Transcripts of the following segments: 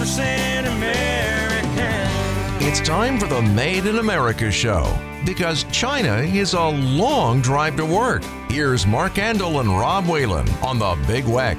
100% American. It's time for the Made in America show because China is a long drive to work. Here's Mark Andol and Rob Whalen on the Big Weck.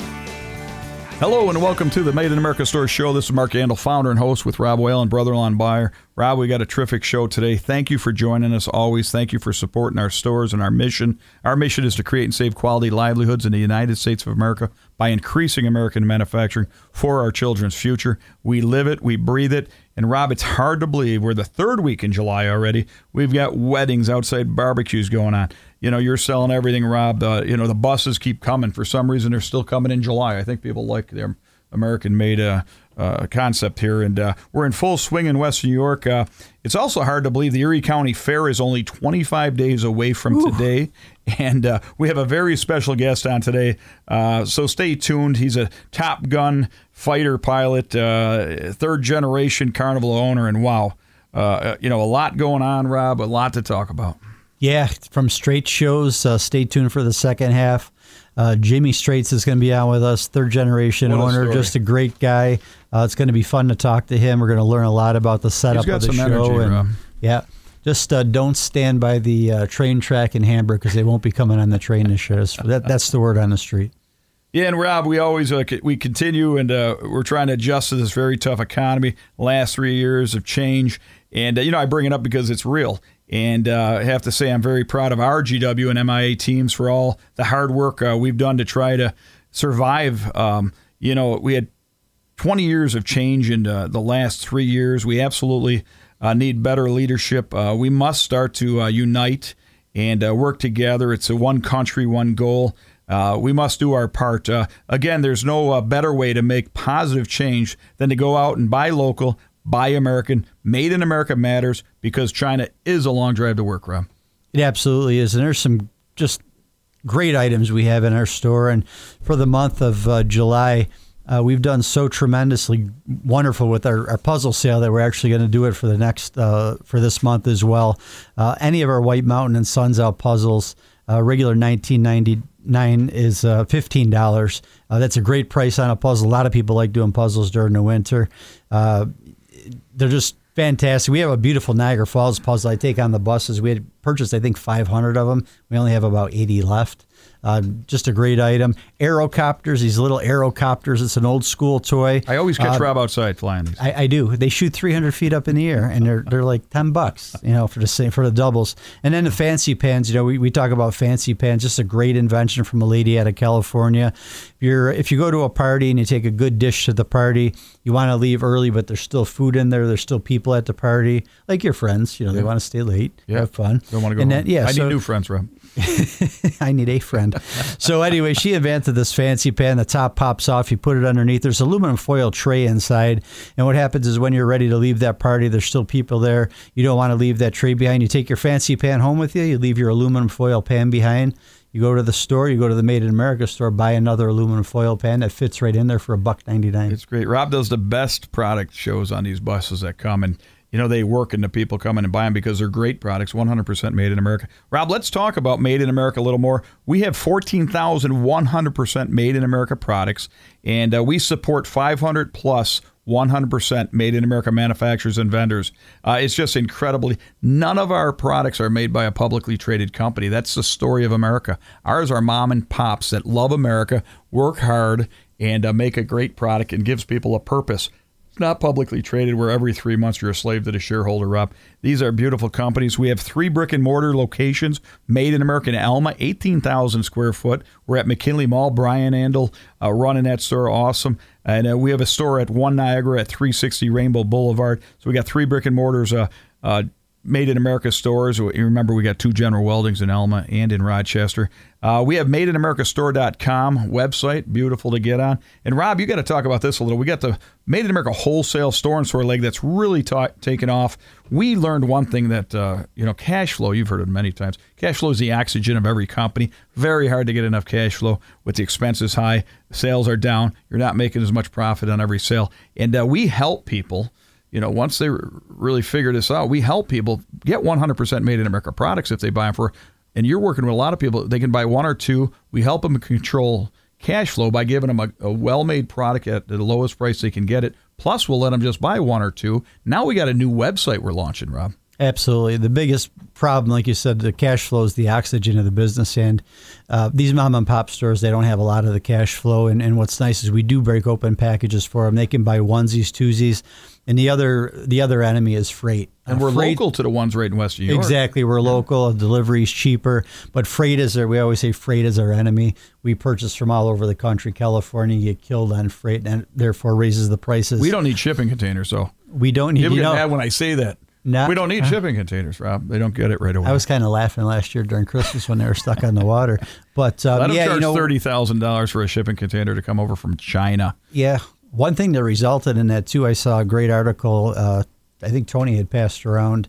Hello and welcome to the Made in America Store Show. This is Mark Andol, founder and host with Rob Whalen, brother-in-law and buyer. Rob, we got a terrific show today. Thank you for joining us always. Thank you for supporting our stores and our mission. Our mission is to create and save quality livelihoods in the United States of America by increasing American manufacturing for our children's future. We live it, we breathe it. And Rob, it's hard to believe we're the third week in July already. We've got weddings, outside barbecues going on you know, you're selling everything, Rob. Uh, you know, the buses keep coming. For some reason, they're still coming in July. I think people like their American-made uh, uh, concept here, and uh, we're in full swing in West New York. Uh, it's also hard to believe the Erie County Fair is only 25 days away from Ooh. today, and uh, we have a very special guest on today. so stay tuned. He's a Top Gun fighter pilot, third generation Carnival owner, and wow, you know, a lot going on, Rob. A lot to talk about. Yeah, from Strates Shows. Uh, stay tuned for the second half. Uh, Jamie Strates is going to be on with us, third generation owner, just a great guy. Uh, it's going to be fun to talk to him. We're going to learn a lot about the setup of the show. Energy, and, yeah, just uh, don't stand by the uh, train track in Hamburg because they won't be coming on the train this year. That, that's the word on the street. Yeah, and Rob, we always uh, we continue, and uh, we're trying to adjust to this very tough economy. Last three years of change, and uh, you know I bring it up because it's real. And uh, I have to say, I'm very proud of our GW and MIA teams for all the hard work uh, we've done to try to survive. Um, you know, we had 20 years of change in uh, the last three years. We absolutely uh, need better leadership. Uh, we must start to uh, unite and work together. It's a one country, one goal. we must do our part. again, there's no better way to make positive change than to go out and buy local, buy American, made in America matters because China is a long drive to work, Rob. It absolutely is. And there's some just great items we have in our store. And for the month of uh, July, uh, we've done so tremendously wonderful with our, our puzzle sale that we're actually going to do it for the next uh, for this month as well. Uh, any of our White Mountain and Suns Out puzzles, uh, regular 1999 is uh, fifteen dollars. that's a great price on a puzzle. A lot of people like doing puzzles during the winter they're just fantastic. We have a beautiful Niagara Falls puzzle I take on the buses. We had purchased, I think, 500 of them. We only have about 80 left. Uh, just a great item. Aerocopters, these little aerocopters. It's an old school toy. I always catch uh, Rob outside flying these. I, I, do. They shoot 300 feet up in the air, and they're they're like 10 bucks, you know, for the same for the doubles. And then the fancy pans. You know, we, we talk about fancy pans. Just a great invention from a lady out of California. If you're if you go to a party and you take a good dish to the party, you want to leave early, but there's still food in there. There's still people at the party, like your friends. You know, yeah. they want to stay late, yeah. have fun. Don't want to go. And home. Then, yeah, I so, need new friends, Rob. I need a friend. so anyway, she invented this fancy pan. The top pops off. You put it underneath. There's aluminum foil tray inside. And what happens is when you're ready to leave that party, there's still people there. You don't want to leave that tray behind. You take your fancy pan home with you. You leave your aluminum foil pan behind. You go to the store, you go to the Made in America store, buy another aluminum foil pan that fits right in there for a buck ninety nine. It's great. Rob does the best product shows on these buses that come, and you know, they work and the people come in and buy them because they're great products, 100% made in America. Rob, let's talk about made in America a little more. We have 14,100% made in America products, and uh, we support 500 plus 100% made in America manufacturers and vendors. Uh, it's just incredibly. None of our products are made by a publicly traded company. That's the story of America. Ours are mom and pops that love America, work hard, and uh, make a great product and gives people a purpose. Not publicly traded where every three months you're a slave to the shareholder, Rob. These are beautiful companies. We have three brick and mortar locations made in American Elma, 18,000 square foot. We're at McKinley Mall. Brian Andol uh, running that store. Awesome. And uh, we have a store at One Niagara at 360 Rainbow Boulevard. So we got three brick and mortars. Uh, uh, Made in America stores. Remember, we got two General Weldings in Elma and in Rochester. Uh, we have madeinamericastore.com website, beautiful to get on. And Rob, you got to talk about this a little. We got the Made in America wholesale store and store leg that's really ta- taken off. We learned one thing that, uh, you know, cash flow, you've heard it many times. Cash flow is the oxygen of every company. Very hard to get enough cash flow with the expenses high. Sales are down. You're not making as much profit on every sale. And uh, we help people you know, once they really figure this out, we help people get 100% made in America products if they buy them for. And you're working with a lot of people. They can buy one or two. We help them control cash flow by giving them a, a well-made product at the lowest price they can get it, Plus, we'll let them just buy one or two. Now we got a new website we're launching, Rob. Absolutely. The biggest problem, like you said, the cash flow is the oxygen of the business. And uh, these mom and pop stores, they don't have a lot of the cash flow. And, and what's nice is we do break open packages for them. They can buy onesies, twosies. And the other the other enemy is freight. And Uh, we're freight- local to the ones right in West New York. Exactly. We're local. Delivery is cheaper, but freight is our. We always say freight is our enemy. We purchase from all over the country. California, get killed on freight, and therefore raises the prices. We don't need shipping containers, so We don't need. people You get know, mad when I say that. Not- we don't need shipping containers, Rob. They don't get it right away. I was kind of laughing last year during Christmas when they were stuck on the water. But um, Let them yeah, charge you know, thirty thousand dollars for a shipping container to come over from China. Yeah. One thing that resulted in that too, I saw a great article. Uh, I think Tony had passed around.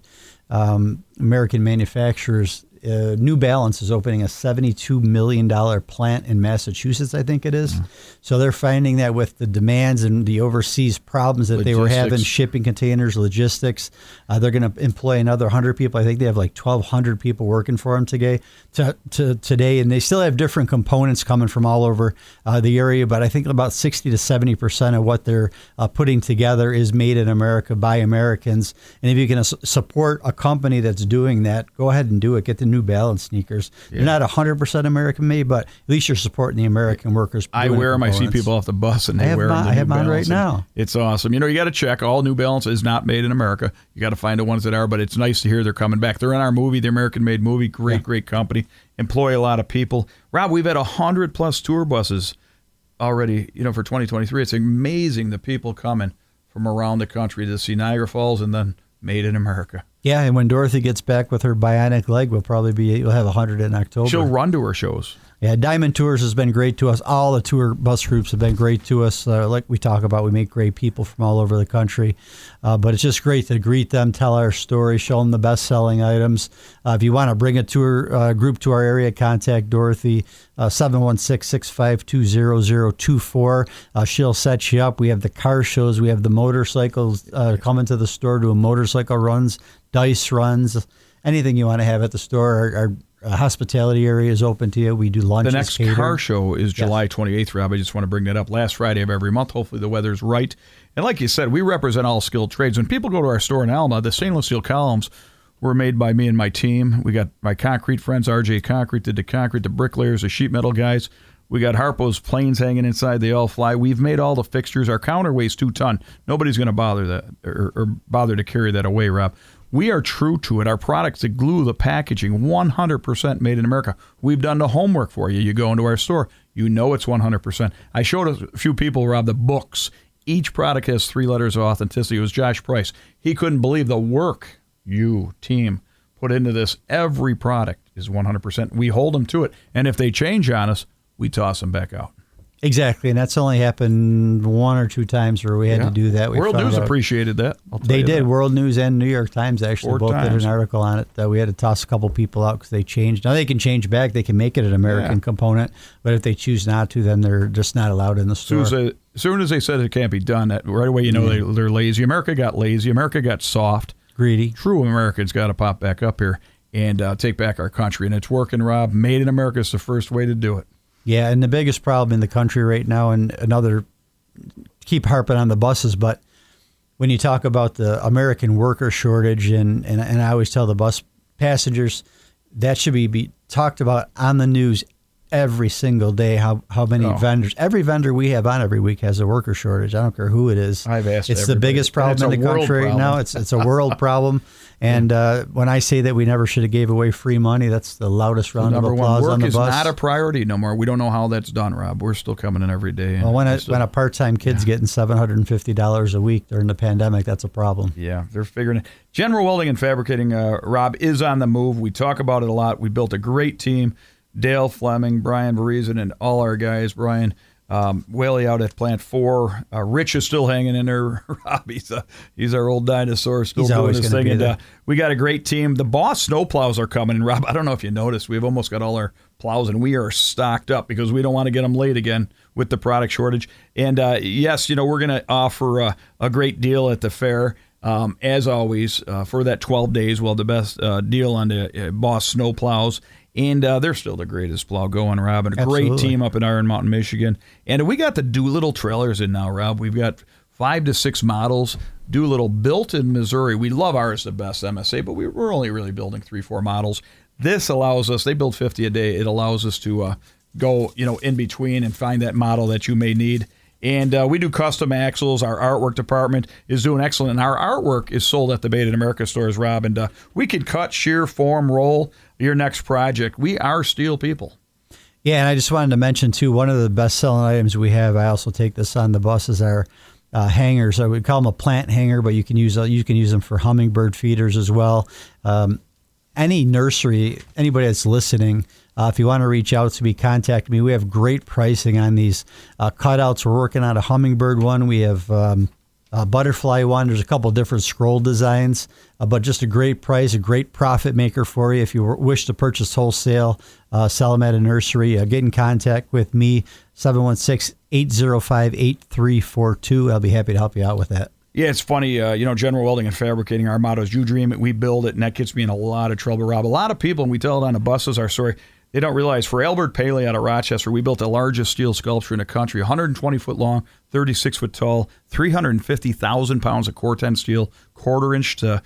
Um, American manufacturers. Uh, New Balance is opening a $72 million plant in Massachusetts, I think it is. Mm-hmm. So they're finding that with the demands and the overseas problems that they were having, shipping containers, logistics, uh, they're going to employ another 100 people. I think they have like 1,200 people working for them today, to, to, today. And they still have different components coming from all over uh, the area, but I think about 60 to 70% of what they're uh, putting together is made in America by Americans. And if you can uh, support a company that's doing that, go ahead and do it. Get the New Balance sneakers. They're not 100% American made, but at least you're supporting the American workers. I wear them. I see people off the bus and they I have wear them. the I have mine right now. It's awesome. You know, you got to check. All New Balance is not made in America. You got to find the ones that are, but it's nice to hear they're coming back. They're in our movie, the American Made movie. Great, great company. Employ a lot of people. Rob, we've had a hundred plus tour buses already. You know, for 2023, it's amazing the people coming from around the country to see Niagara Falls and then Made in America. Yeah, and when Dorothy gets back with her bionic leg, we'll probably be we'll have hundred in October. She'll run to her shows. Yeah, Diamond Tours has been great to us. All the tour bus groups have been great to us. Uh, like we talk about, we meet great people from all over the country. Uh, but it's just great to greet them, tell our story, show them the best selling items. Uh, if you want to bring a tour uh, group to our area, contact Dorothy, uh, 716 652 0024. Uh, She'll set you up. We have the car shows, we have the motorcycles uh, coming to the store doing motorcycle runs, dice runs, anything you want to have at the store. Our, our uh, hospitality area is open to you. We do lunch. The next catered. car show is July 28th, Rob. I just want to bring that up. Last Friday of every month. Hopefully the weather's right. And like you said, we represent all skilled trades. When people go to our store in Elma, the stainless steel columns were made by me and my team. We got my concrete friends, RJ Concrete, did the concrete, the bricklayers, the sheet metal guys. We got Harpo's planes hanging inside. They all fly. We've made all the fixtures. Our counter weighs two ton. Nobody's going to bother that or, or bother to carry that away, Rob. We are true to it. Our products, the glue, the packaging, 100% made in America. We've done the homework for you. You go into our store, you know it's 100%. I showed a few people, Rob, the books. Each product has three letters of authenticity. It was Josh Price. He couldn't believe the work you, team, put into this. Every product is 100%. We hold them to it. And if they change on us, we toss them back out. Exactly, and that's only happened one or two times where we had Yeah. to do that. We World News out- appreciated that. They did. that. World News and New York Times actually Four both times. did an article on it. That we had to toss a couple people out because they changed. Now they can change back. They can make it an American Yeah. component, but if they choose not to, then they're just not allowed in the soon store. as, they, soon as they said it can't be done, that right away you know they, they're lazy. America got lazy. America got soft. Greedy. True Americans got to pop back up here and uh, take back our country, and it's working. Rob, made in America is the first way to do it. Yeah, and the biggest problem in the country right now, and another keep harping on the buses, but when you talk about the American worker shortage, and, and, and I always tell the bus passengers that should be, be talked about on the news every single day. How how many Oh. vendors? Every vendor we have on every week has a worker shortage. I don't care who it is. I've asked It's the biggest problem in the country right problem. now. It's it's a world problem. And uh, when I say that we never should have gave away free money, that's the loudest round of Number one, applause work on the is not a priority no more. We don't know how that's done, Rob. We're still coming in every day. Well, when a, It's when a part-time kid's getting seven hundred and fifty dollars a week during the pandemic, that's a problem. Yeah, they're figuring it. General Welding and Fabricating, uh, Rob, is on the move. We talk about it a lot. We built a great team. Dale Fleming, Brian Verizon, and all our guys. Brian um, Whaley out at Plant 4. Uh, Rich is still hanging in there. Rob, he's, a, he's our old dinosaur, still He's doing his thing. And uh, we got a great team. The Boss snowplows are coming. And Rob, I don't know if you noticed, we've almost got all our plows, and we are stocked up because we don't want to get them late again with the product shortage. And uh, yes, you know, we're going to offer uh, a great deal at the fair. Um, as always, uh, for that 12 days, we'll have the best uh, deal on the uh, Boss snow plows. And uh, they're still the greatest plow going, Rob. And a great team up in Iron Mountain, Michigan. And we got the Doolittle trailers in now, Rob. We've got five to six models. Doolittle built in Missouri. We love ours the best MSA, but we, we're only really building three, four models. This allows us. They build 50 a day. It allows us to uh, go, you know, in between and find that model that you may need. And uh, we do custom axles. Our artwork department is doing excellent. And our artwork is sold at the Made in America stores, Rob. And uh, we can cut, shear, form, roll your next project. We are steel people. Yeah, and I just wanted to mention too, one of the best selling items we have. I also take this on the buses are uh, hangers. I would call them a plant hanger, but you can use uh, you can use them for hummingbird feeders as well. Um, any nursery, anybody that's listening, uh, if you want to reach out to me, contact me. We have great pricing on these uh, cutouts. We're working on a hummingbird one. We have um, a butterfly one. There's a couple different scroll designs, uh, but just a great price, a great profit maker for you. If you wish to purchase wholesale, uh, sell them at a nursery, uh, get in contact with me, 716 805 8342. I'll be happy to help you out with that. Yeah, it's funny. Uh, you know, General Welding and Fabricating, our motto is you dream it, we build it, and that gets me in a lot of trouble, Rob. A lot of people, and we tell it on the buses, our story, they don't realize for Albert Paley out of Rochester, we built the largest steel sculpture in the country, 120 foot long, 36 foot tall, 350,000 pounds of Corten steel, quarter inch to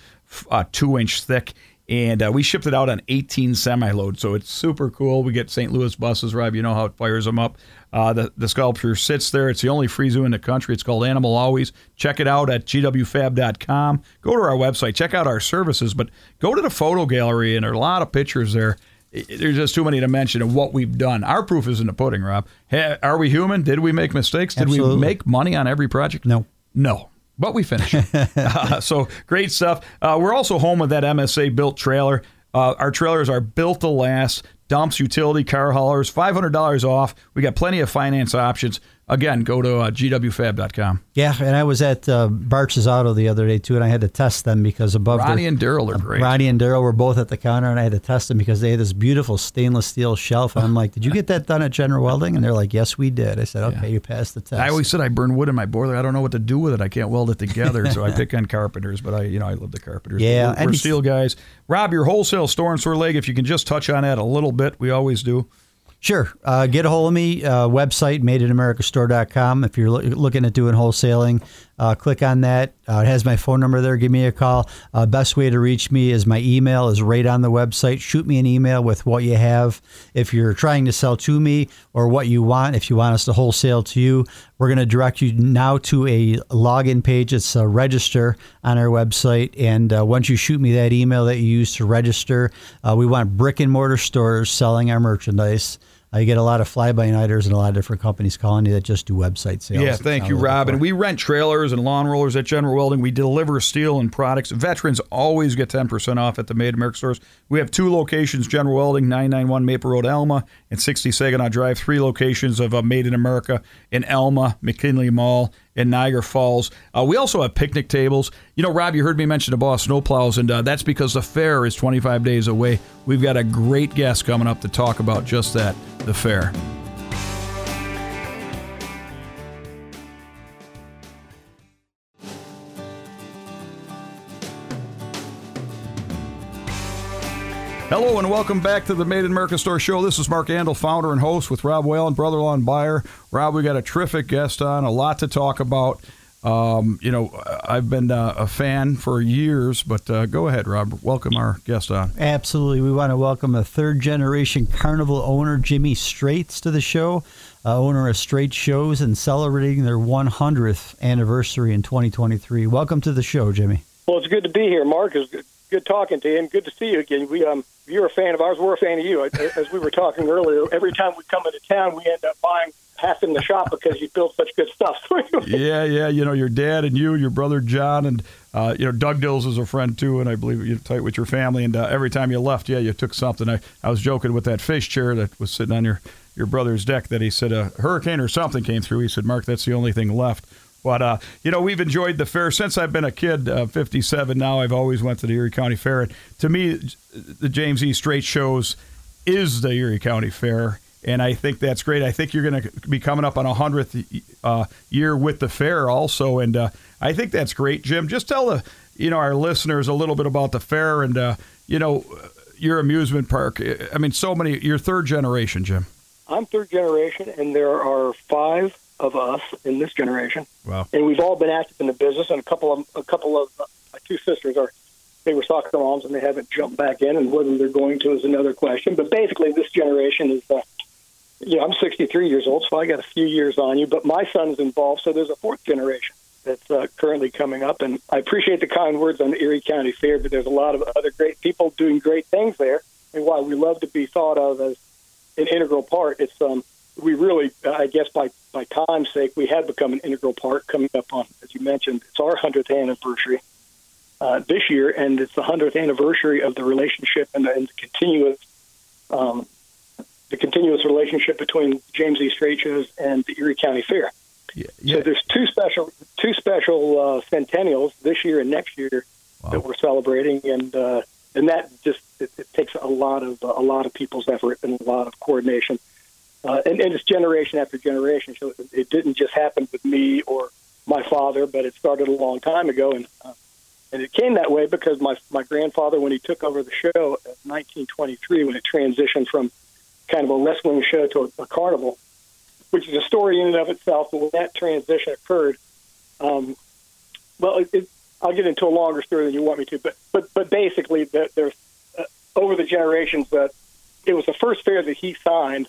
uh, two inch thick. And uh, we shipped it out on 18 semi loads. So it's super cool. We get St. Louis buses, Rob. You know how it fires them up. Uh, the, the sculpture sits there. It's the only free zoo in the country. It's called Animal Always. Check it out at gwfab.com. Go to our website. Check out our services, but go to the photo gallery, and there are a lot of pictures there. There's just too many to mention of what we've done. Our proof is in the pudding, Rob. Hey, are we human? Did we make mistakes? Did Absolutely. we make money on every project? No. No. But we finished. uh, so great stuff. Uh, we're also home with that MSA built trailer. Uh, our trailers are built to last. Dumps, utility, car haulers, $500 off. We got plenty of finance options. Again, go to uh, gwfab.com. Yeah, and I was at uh, Barch's Auto the other day too, and I had to test them because above Ronnie their, and Daryl are great. Ronnie and Daryl were both at the counter, and I had to test them because they had this beautiful stainless steel shelf. And I'm like, "Did you get that done at General Welding?" And they're like, "Yes, we did." I said, "Okay, you passed the test." I always said I burn wood in my boiler. I don't know what to do with it. I can't weld it together, so I pick on carpenters. But I, you know, I love the carpenters. Yeah, we're, we're and- steel guys. Rob, your wholesale store in Sore Lake. If you can just touch on that a little bit, we always do. Sure. Uh, get a hold of me. Uh, website, madeinamericastore.com. If you're loo- looking at doing wholesaling, uh, click on that. Uh, it has my phone number there. Give me a call. Uh, best way to reach me is my email is right on the website. Shoot me an email with what you have. If you're trying to sell to me or what you want, if you want us to wholesale to you, we're going to direct you now to a login page. It's a register on our website. And uh, once you shoot me that email that you use to register, uh, we want brick and mortar stores selling our merchandise. You get a lot of fly-by-nighters and a lot of different companies calling you that just do website sales. Yeah, thank you, Rob. And we rent trailers and lawn rollers at General Welding. We deliver steel and products. Veterans always get 10% off at the Made in America stores. We have two locations General Welding, 991 Maple Road, Elma, and 60 Saginaw Drive. Three locations of uh, Made in America in Elma, McKinley Mall, and Niagara Falls. Uh, we also have picnic tables. You know, Rob, you heard me mention the Boss Snowplows, and uh, that's because the fair is 25 days away. We've got a great guest coming up to talk about just that the fair. Hello and welcome back to the Made in America Store Show. This is Mark Andol, founder and host with Rob Whalen, brother-in-law and buyer. Rob, we got a terrific guest on, a lot to talk about. Um, you know, I've been uh, a fan for years, but uh, go ahead, Rob. Welcome our guest on. Absolutely. We want to welcome a third generation carnival owner, Jimmy Strates, to the show. Uh, owner of Strates Shows and celebrating their 100th anniversary in 2023. Welcome to the show, Jimmy. Well, it's good to be here, Mark. It's good, talking to you, and good to see you again. We, um, you're a fan of ours. We're a fan of you. As we were talking earlier, every time we come into town, we end up buying half in the shop because you build such good stuff. Yeah, yeah. You know, your dad and you, your brother John, and uh, you know Doug Dills is a friend too, and I believe you're tight with your family. And uh, every time you left, yeah, you took something. I, I was joking with that fish chair that was sitting on your your brother's deck that he said a hurricane or something came through. He said, Mark, that's the only thing left. But uh, you know, we've enjoyed the fair since I've been a kid. Uh, 57 now. I've always went to the Erie County Fair. And to me, the James E. Strates shows is the Erie County Fair, and I think that's great. I think you're going to be coming up on a hundredth uh, year with the fair also, and uh, I think that's great, Jim. Just tell the you know our listeners a little bit about the fair and uh, you know your amusement park. I mean, so many. You're third generation, Jim. I'm third generation, and there are five of us in this generation, Wow. and we've all been active in the business. And a couple of a couple of uh, my two sisters are they were soccer moms and they haven't jumped back in, and whether they're going to is another question. But basically, this generation is. Uh, you know, I'm 63 years old, so I got a few years on you. But my son's involved, so there's a fourth generation that's uh, currently coming up. And I appreciate the kind words on the Erie County Fair, but there's a lot of other great people doing great things there. And while we love to be thought of as an integral part, it's um, we really, I guess, by by time's sake, we have become an integral part. Coming up on, as you mentioned, it's our hundredth anniversary uh, this year, and it's the hundredth anniversary of the relationship and the, and the continuous. Um, the continuous relationship between James E. Strates Shows and the Erie County Fair. Yeah. So there's two special two special uh, centennials this year and next year that we're celebrating, and uh, and that just it, it takes a lot of a lot of people's effort and a lot of coordination, uh, and, and it's generation after generation. So it, it didn't just happen with me or my father, but it started a long time ago, and uh, and it came that way because my my grandfather, when he took over the show in 1923, when it transitioned from kind of a wrestling show to a, a carnival, which is a story in and of itself. But when that transition occurred, um, well, it, it, I'll get into a longer story than you want me to, but but but basically, the, there's uh, over the generations that it was the first fair that he signed,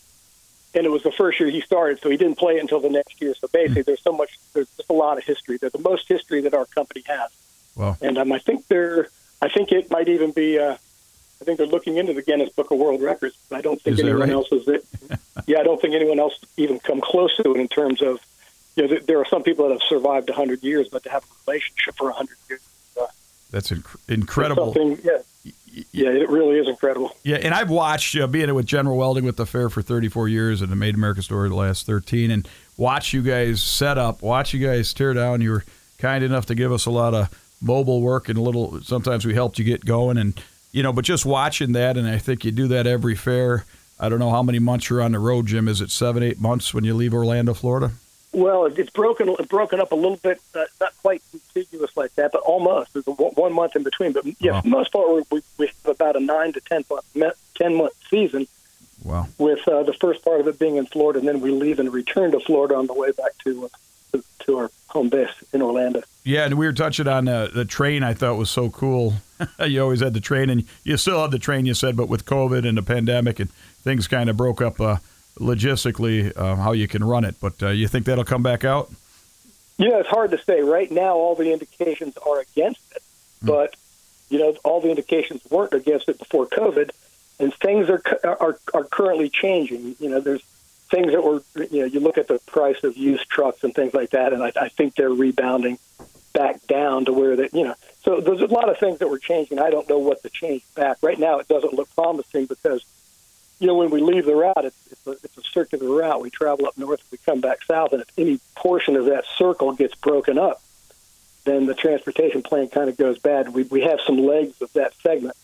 and it was the first year he started, so he didn't play it until the next year. So basically, there's so much, there's just a lot of history. There's the most history that our company has, Wow. and um, I think they're, I think it might even be. Uh, I think they're looking into the Guinness Book of World Records. I don't think Is anyone right? else is it. yeah, I don't think anyone else even come close to it in terms of. You know, there- there are some people that have survived 100 years, but to have a relationship for 100 years, uh, That's inc- incredible. Yeah, yeah, it really is incredible. Yeah, and I've watched uh, being with General Welding with the fair for 34 years and the Made America store the last 13, and watch you guys set up, watch you guys tear down. You were kind enough to give us a lot of mobile work and a little. Sometimes we helped you get going, and you know, but just watching that, and I think you do that every fair. I don't know how many months you're on the road, Jim. Is it seven, eight months when you leave Orlando, Florida? Well, it's broken broken up a little bit, uh, not quite contiguous like that, but almost. There's a one month in between. But yeah, Wow. for most part, we, we, have about a nine to ten month ten month season, Wow. with uh, the first part of it being in Florida, and then we leave and return to Florida on the way back to uh, to, to our home base in Orlando. Yeah, and we were touching on uh, the train. I thought was so cool. you always had the train, and you still have the train. You said, but with COVID and the pandemic, and things kind of broke up uh, logistically uh, how you can run it. But uh, you think that'll come back out? Yeah, it's hard to say. Right now, all the indications are against it, but you know, all the indications weren't against it before COVID, and things are are are currently changing. You know, there's things that were you know, you look at the price of used trucks and things like that, and I, I think they're rebounding back down to where that you know. So there's a lot of things that were changing. I don't know what to change back. Right now, it doesn't look promising because you know, when we leave the route, it's, it's, a, it's a circular route. We travel up north, we come back south, and if any portion of that circle gets broken up, then the transportation plan kind of goes bad. We, we have some legs of that segment,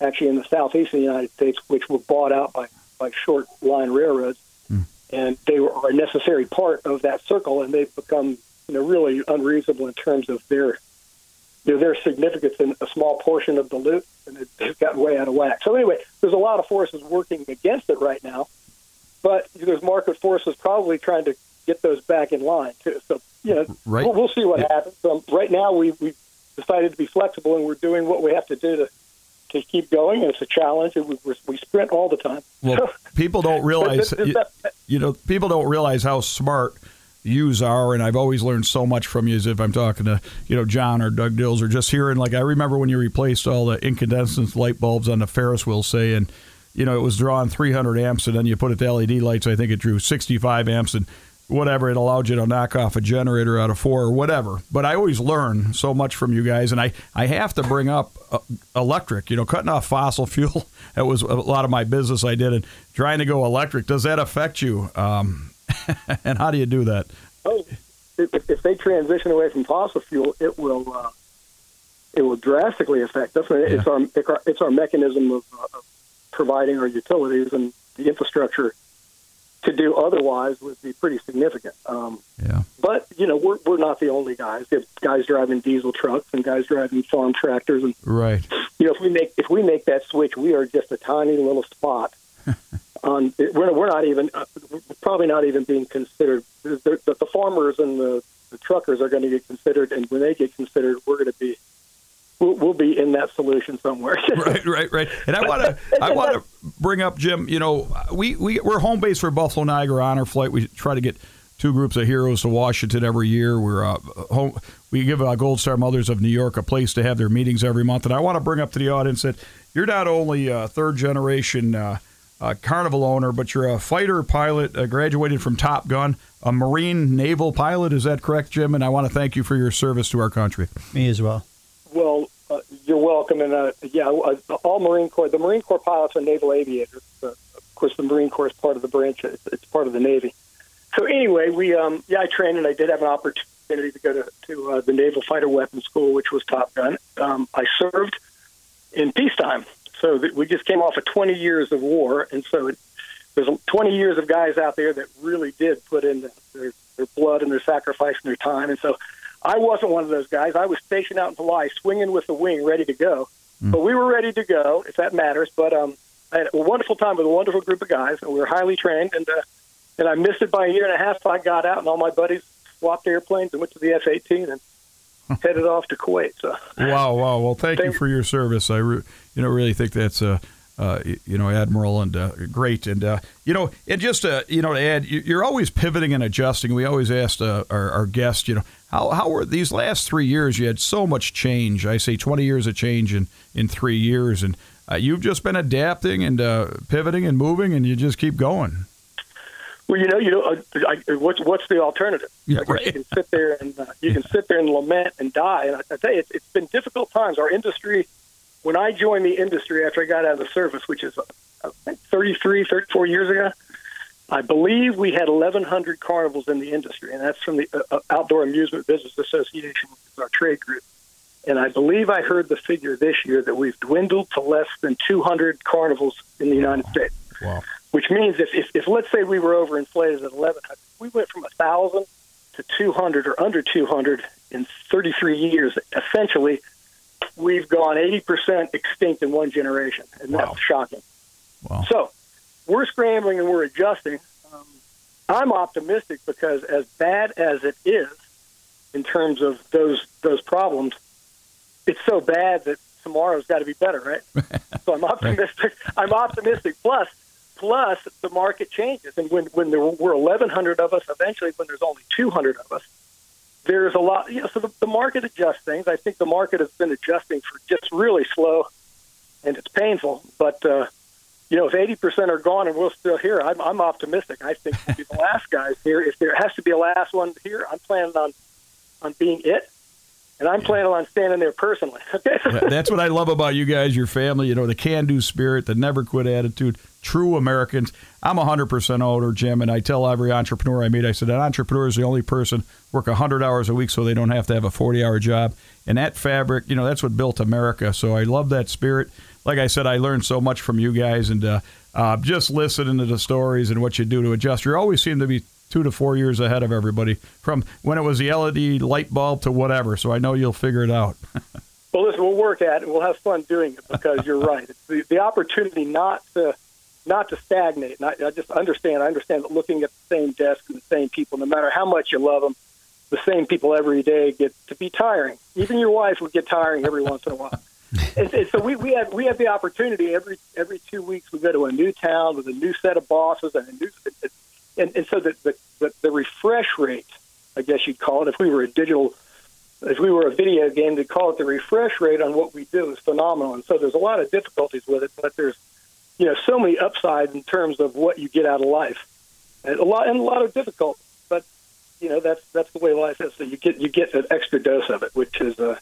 actually in the southeastern United States, which were bought out by, by short line railroads, hmm. and they were a necessary part of that circle, and they've become you know really unreasonable in terms of their you know, their significance in a small portion of the loop, and it, it's gotten way out of whack. So anyway, there's a lot of forces working against it right now, but there's market forces probably trying to get those back in line too. So you know, Right. we'll, we'll see what Yeah. happens. Um, right now, we we decided to be flexible, and we're doing what we have to do to to keep going. And it's a challenge, and we, we sprint all the time. Well, people don't realize, you, that- you know, people don't realize how smart yous are, and I've always learned so much from you. As if I'm talking to, you know, John or Doug Dills, or just hearing. Like I remember when you replaced all the incandescent light bulbs on the Ferris wheel, say, and you know it was drawing 300 amps, and then you put it to LED lights. I think it drew 65 amps, and whatever it allowed you to knock off a generator out of four or whatever. But I always learn so much from you guys, and I I have to bring up uh, electric. You know, cutting off fossil fuel. That was a lot of my business I did, and trying to go electric. Does that affect you? Um, and how do you do that? oh, if, if they transition away from fossil fuel, it will uh, it will drastically affect us. It's our it's our- it's our mechanism of, uh, of providing our utilities and the infrastructure to do otherwise would be pretty significant. Um, Yeah. but you know, we're we're not the only guys. We have guys driving diesel trucks and guys driving farm tractors, and Right. you know, if we make if we make that switch, we are just a tiny little spot on we're, we're not even uh, probably not even being considered. The, the, farmers and the, the truckers are going to get considered, and when they get considered, we're going to be we'll, we'll be in that solution somewhere. right, right, right. And I want to, I want to bring up Jim. You know, we we we're home base for Buffalo Niagara Honor Flight. We try to get two groups of heroes to Washington every year. We're uh, home. We give uh, Gold Star Mothers of New York a place to have their meetings every month. And I want to bring up to the audience that you're not only a third generation uh, Carnival owner, but you're a fighter pilot, uh, graduated from Top Gun, a Marine naval pilot. Is that correct, Jim? And I want to thank you for your service to our country. Me as well. Well, uh, you're welcome. And uh, yeah, uh, all Marine Corps, the Marine Corps pilots are naval aviators. Uh, of course, the Marine Corps is part of the branch; it's, it's part of the Navy. So anyway, we um, yeah, I trained and I did have an opportunity to go to to uh, the Naval Fighter Weapons School, which was Top Gun. Um, I served in peacetime, so that we just came off of 20 years of war, and so it, there's 20 years of guys out there that really did put in their their blood and their sacrifice and their time, and so I wasn't one of those guys. I was stationed out in Hawaii, swinging with the wing, ready to go. Mm. But we were ready to go, if that matters. But um, I had a wonderful time with a wonderful group of guys, and we were highly trained. And uh, and I missed it by a year and a half. I got out, and all my buddies swapped airplanes and went to the F-18 and headed off to Kuwait. So wow, wow. Well, thank, thank you for your service. I re- you know really think that's a. Uh, you know, admiral and uh, great, and uh, you know, and just uh, you know, to add, you're always pivoting and adjusting. We always asked uh, our, our guests, you know, how how were these last three years? You had so much change. I say 20 years of change in in three years, and uh, you've just been adapting and pivoting and moving, and you just keep going. Well, you know, you know, uh, I, what's what's the alternative? Yeah, right. You can sit there and uh, you can sit there and lament and die. And I, I tell you, it's, it's been difficult times. Our industry, when I joined the industry after I got out of the service, which is uh, 33, 34 years ago, I believe we had 1,100 carnivals in the industry, and that's from the uh, uh Outdoor Amusement Business Association, which is our trade group. And I believe I heard the figure this year that we've dwindled to less than 200 carnivals in the United States. Wow which means if, if, if let's say we were overinflated at 1100, we went from 1,000 to 200 or under 200 in 33 years. Essentially, we've gone 80% extinct in one generation, and wow. that's shocking. Wow. So we're scrambling and we're adjusting. Um, I'm optimistic because as bad as it is in terms of those those problems, it's so bad that tomorrow's got to be better, right? so I'm optimistic. I'm optimistic. Plus, Plus, the market changes, and when when there were 1,100 of us, eventually when there's only 200 of us, there's a lot. You know, so the, the market adjusts things. I think the market has been adjusting for just really slow, and it's painful. But uh, you know, if 80% are gone and we're still here, I'm, I'm optimistic. I think we'll be the last guys here. If there has to be a last one here, I'm planning on on being it and I'm planning on standing there personally. that's what I love about you guys, your family. You know, the can-do spirit, the never quit attitude. True Americans. I'm 100% owner, Jim, and I tell every entrepreneur I meet, I said, an entrepreneur is the only person work 100 hours a week so they don't have to have a 40-hour job. And that fabric, you know, that's what built America. So I love that spirit. Like I said, I learned so much from you guys, and uh, uh, just listening to the stories and what you do to adjust. You always seem to be two to four years ahead of everybody from when it was the LED light bulb to whatever. So I know you'll figure it out. well, listen, we'll work at it. We'll have fun doing it because you're right. It's the, the opportunity not to not to stagnate. And I, I just understand. I understand that looking at the same desk and the same people, no matter how much you love them, the same people every day get to be tiring. Even your wife would get tiring every once in a while. and, and so we, we have we have the opportunity every every two weeks we go to a new town with a new set of bosses and a new and, and so the, the, the, the refresh rate, I guess you'd call it, if we were a digital, if we were a video game, to call it the refresh rate on what we do is phenomenal. And so there's a lot of difficulties with it, but there's, you know, so many upsides in terms of what you get out of life, and a lot and a lot of difficulties. But you know, that's that's the way life is. So you get you get an extra dose of it, which is uh,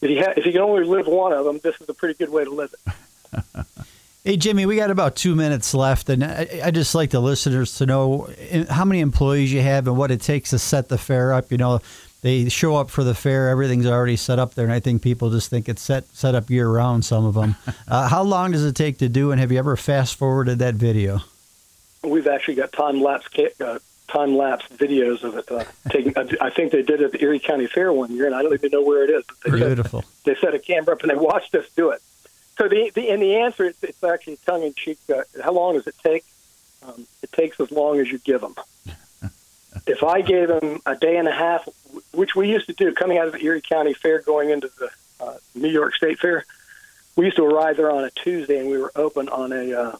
if you ha- if you can only live one of them, this is a pretty good way to live it. Hey, Jimmy, we got about two minutes left, and I, I just like the listeners to know how many employees you have and what it takes to set the fair up. You know, they show up for the fair, everything's already set up there, and I think people just think it's set set up year round. Some of them. uh, how long does it take to do? And have you ever fast forwarded that video? We've actually got time lapse uh, time lapse videos of it. Uh, taking, I think they did it at the Erie County Fair one year, and I don't even know where it is. They Beautiful. Set, they set a camera up and they watched us do it. So the, the and the answer it's, it's actually tongue in cheek. Uh, how long does it take? Um, it takes as long as you give them. if I gave them a day and a half, which we used to do, coming out of the Erie County Fair, going into the uh, New York State Fair, we used to arrive there on a Tuesday and we were open on a uh,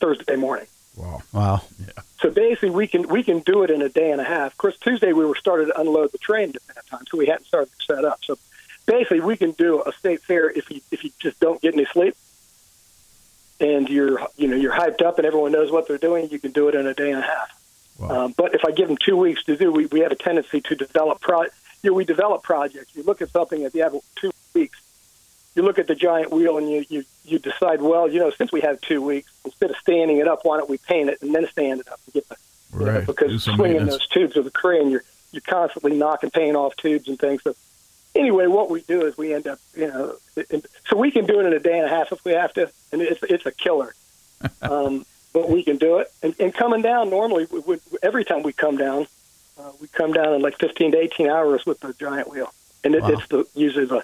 Thursday morning. Wow. Wow. So basically, we can we can do it in a day and a half. Of course, Tuesday we were started to unload the train at that time, so we hadn't started to set up. So basically, we can do a state fair if you if you just don't get any sleep, and you're you know you're hyped up and everyone knows what they're doing. You can do it in a day and a half. Wow. Um, but if I give them two weeks to do, we we have a tendency to develop pro. You know, we develop projects. You look at something if you have two weeks. You look at the giant wheel and you, you you decide, well, you know, since we have two weeks, instead of standing it up, why don't we paint it and then stand it up and get the you know, Right. Because swinging those tubes of the crane, you're you're constantly knocking paint off tubes and things. So anyway, what we do is we end up, you know, so we can do it in a day and a half if we have to, and it's it's a killer. um, but we can do it. And, and coming down normally, we, we, every time we come down, uh, we come down in like 15 to 18 hours with the giant wheel, and it, Wow. it's the usually the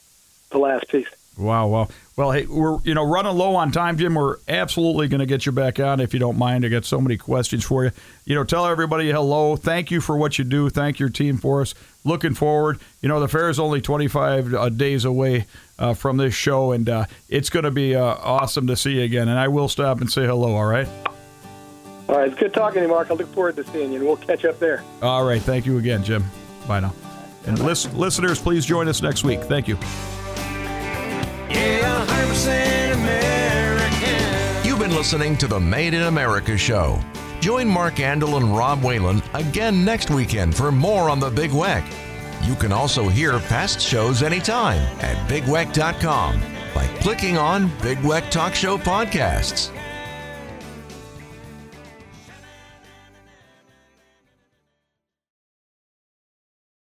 the last piece. Wow, wow. Well, hey, we're you know running low on time, Jim. We're absolutely going to get you back on if you don't mind. I got so many questions for you. You know, tell everybody hello. Thank you for what you do. Thank your team for us. Looking forward. You know, the fair is only 25 uh, days away uh, from this show, and uh, it's going to be uh, awesome to see you again. And I will stop and say hello. All right. All right, it's good talking to you, Mark. I look forward to seeing you, and we'll catch up there. All right. Thank you again, Jim. Bye now. And lis- listeners, please join us next week. Thank you. Yeah, 100% American. You've been listening to the Made in America show. Join Mark Andol and Rob Whalen again next weekend for more on the Big Weck. You can also hear past shows anytime at bigweck.com by clicking on Big Weck Talk Show Podcasts.